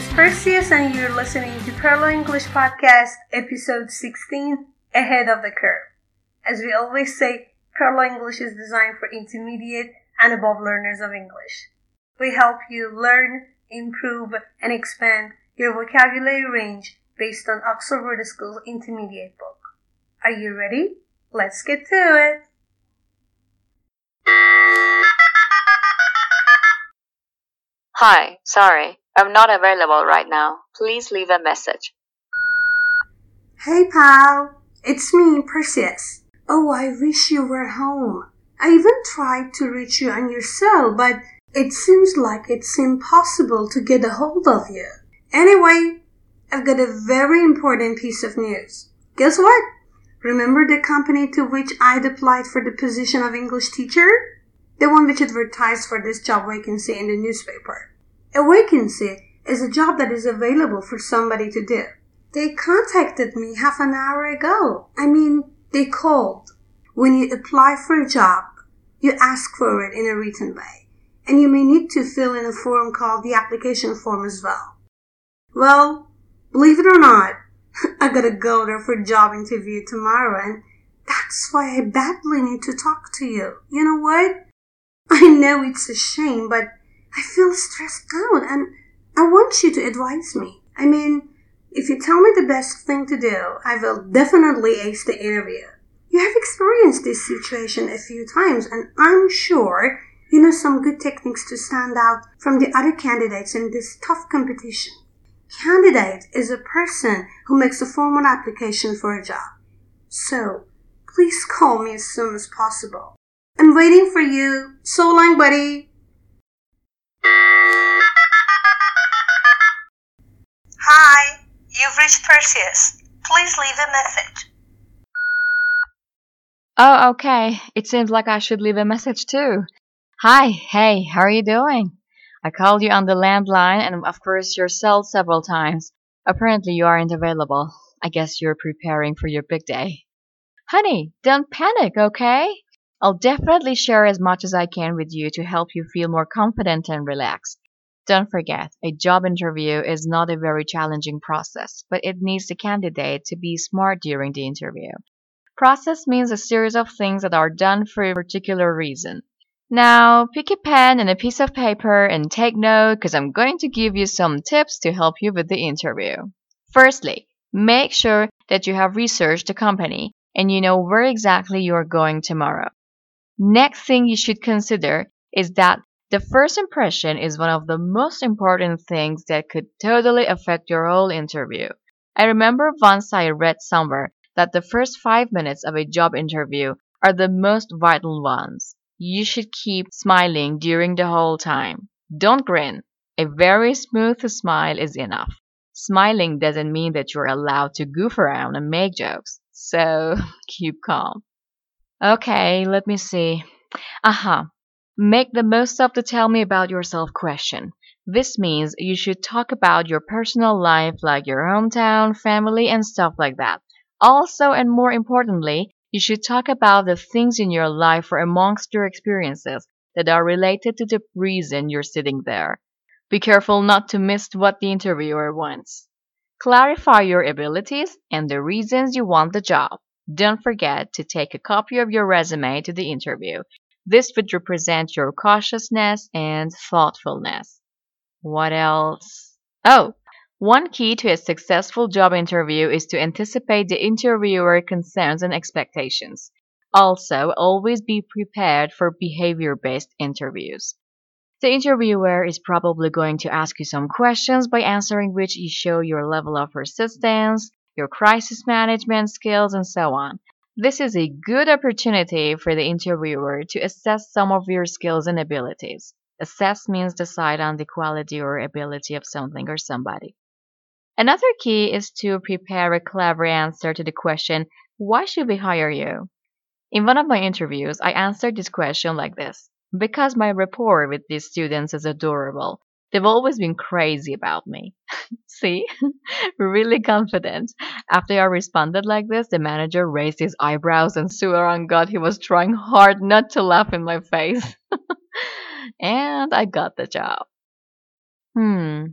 Is Perseus and you're listening to Perlo English Podcast episode 16, Ahead of the Curve. As we always say, Perlo English is designed for intermediate and above learners of English. We help you learn, improve, and expand your vocabulary range based on Oxford Word Skills intermediate book. Are you ready? Let's get to it! Hi, sorry, I'm not available right now. Please leave a message. Hey pal, it's me, Perseus. Oh, I wish you were home. I even tried to reach you on your cell, but it seems like it's impossible to get a hold of you. Anyway, I've got a very important piece of news. Guess what? Remember the company to which I'd applied for the position of English teacher? The one which advertised for this job vacancy in the newspaper. A vacancy is a job that is available for somebody to do. They contacted me half an hour ago. I mean, they called. When you apply for a job, you ask for it in a written way, and you may need to fill in a form called the application form as well. Well, believe it or not, I gotta go there for a job interview tomorrow, and that's why I badly need to talk to you. You know what? I know it's a shame, but I feel stressed out and I want you to advise me. I mean, if you tell me the best thing to do, I will definitely ace the interview. You have experienced this situation a few times and I'm sure you know some good techniques to stand out from the other candidates in this tough competition. Candidate is a person who makes a formal application for a job. So, please call me as soon as possible. I'm waiting for you. So long, buddy. Hi, you've reached Perseus. Please leave a message. Oh, okay. It seems like I should leave a message too. Hi, hey, how are you doing? I called you on the landline and of course your cell several times. Apparently you aren't available. I guess you're preparing for your big day. Honey, don't panic, okay? I'll definitely share as much as I can with you to help you feel more confident and relaxed. Don't forget, a job interview is not a very challenging process, but it needs the candidate to be smart during the interview. Process means a series of things that are done for a particular reason. Now, pick a pen and a piece of paper and take note because I'm going to give you some tips to help you with the interview. Firstly, make sure that you have researched the company and you know where exactly you're going tomorrow. Next thing you should consider is that the first impression is one of the most important things that could totally affect your whole interview. I remember once I read somewhere that the first five minutes of a job interview are the most vital ones. You should keep smiling during the whole time. Don't grin. A very smooth smile is enough. Smiling doesn't mean that you're allowed to goof around and make jokes. So keep calm. Okay, let me see. Aha. Make the most of the tell me about yourself question. This means you should talk about your personal life like your hometown, family, and stuff like that. Also, and more importantly, you should talk about the things in your life or amongst your experiences that are related to the reason you're sitting there. Be careful not to miss what the interviewer wants. Clarify your abilities and the reasons you want the job. Don't forget to take a copy of your resume to the interview. This would represent your cautiousness and thoughtfulness. What else? Oh, one key to a successful job interview is to anticipate the interviewer concerns and expectations. Also, always be prepared for behavior based interviews. The interviewer is probably going to ask you some questions by answering which you show your level of persistence, your crisis management skills, and so on. This is a good opportunity for the interviewer to assess some of your skills and abilities. Assess means decide on the quality or ability of something or somebody. Another key is to prepare a clever answer to the question, why should we hire you? In one of my interviews, I answered this question like this. Because my rapport with these students is adorable. They've always been crazy about me. See? really confident. After I responded like this, the manager raised his eyebrows and swore on God he was trying hard not to laugh in my face. and I got the job. Hmm.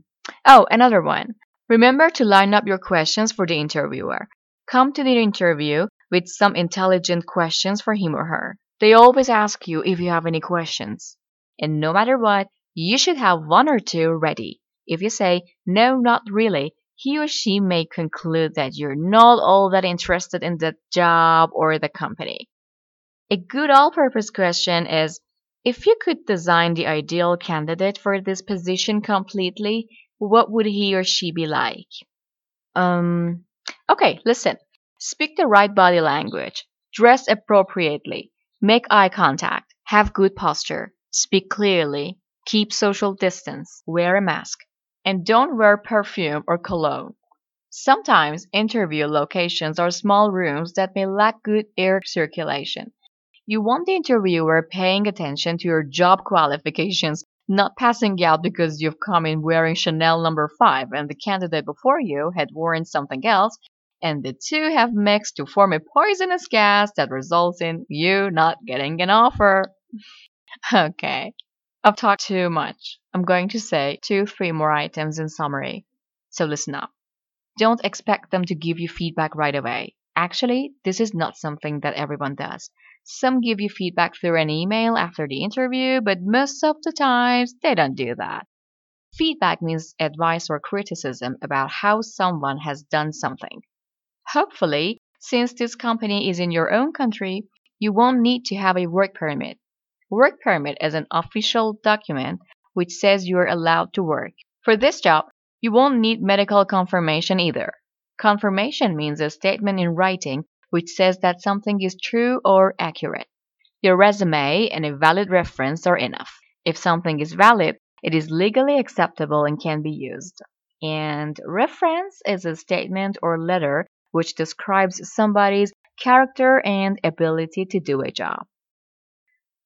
Oh, another one. Remember to line up your questions for the interviewer. Come to the interview with some intelligent questions for him or her. They always ask you if you have any questions. And no matter what, you should have one or two ready. If you say, no, not really, he or she may conclude that you're not all that interested in the job or the company. A good all purpose question is if you could design the ideal candidate for this position completely, what would he or she be like? Um, okay, listen. Speak the right body language. Dress appropriately. Make eye contact. Have good posture. Speak clearly. Keep social distance. Wear a mask. And don't wear perfume or cologne. Sometimes interview locations are small rooms that may lack good air circulation. You want the interviewer paying attention to your job qualifications, not passing out because you've come in wearing Chanel number 5 and the candidate before you had worn something else, and the two have mixed to form a poisonous gas that results in you not getting an offer. Okay, I've talked too much. I'm going to say two, three more items in summary. So listen up. Don't expect them to give you feedback right away. Actually, this is not something that everyone does. Some give you feedback through an email after the interview, but most of the times they don't do that. Feedback means advice or criticism about how someone has done something. Hopefully, since this company is in your own country, you won't need to have a work permit. Work permit is an official document which says you are allowed to work. For this job, you won't need medical confirmation either. Confirmation means a statement in writing which says that something is true or accurate. Your resume and a valid reference are enough. If something is valid, it is legally acceptable and can be used. And reference is a statement or letter which describes somebody's character and ability to do a job.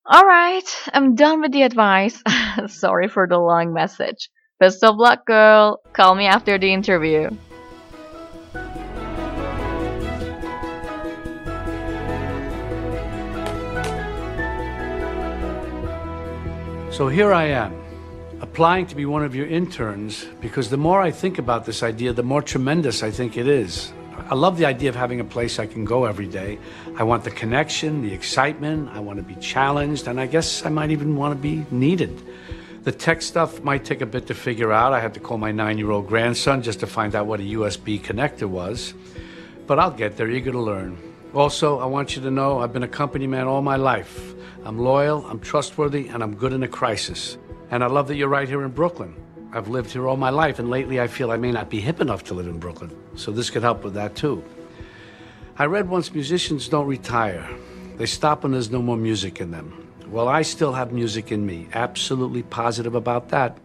All right, I'm done with the advice. Sorry for the long message. Best of luck, girl. Call me after the interview. So here I am, applying to be one of your interns because the more I think about this idea, the more tremendous I think it is. I love the idea of having a place I can go every day. I want the connection, the excitement. I want to be challenged, and I guess I might even want to be needed. The tech stuff might take a bit to figure out. I had to call my nine year old grandson just to find out what a USB connector was. But I'll get there, eager to learn. Also, I want you to know I've been a company man all my life. I'm loyal, I'm trustworthy, and I'm good in a crisis. And I love that you're right here in Brooklyn. I've lived here all my life, and lately I feel I may not be hip enough to live in Brooklyn. So this could help with that too. I read once musicians don't retire, they stop when there's no more music in them. Well, I still have music in me. Absolutely positive about that.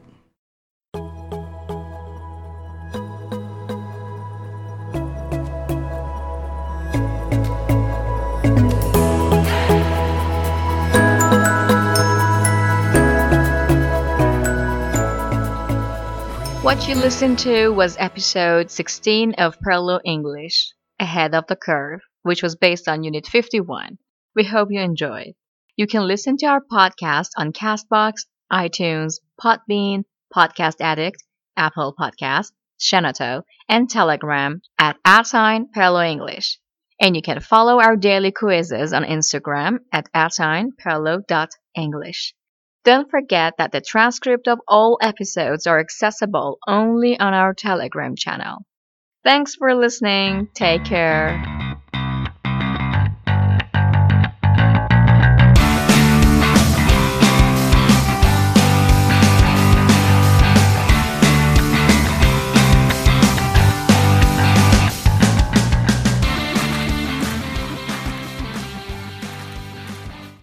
What you listened to was episode 16 of Perlo English, Ahead of the Curve, which was based on Unit 51. We hope you enjoyed. You can listen to our podcast on Castbox, iTunes, Podbean, Podcast Addict, Apple Podcast, Shenoto, and Telegram at at sign Perlo English. And you can follow our daily quizzes on Instagram at at sign Perlo.english. Don't forget that the transcript of all episodes are accessible only on our Telegram channel. Thanks for listening. Take care.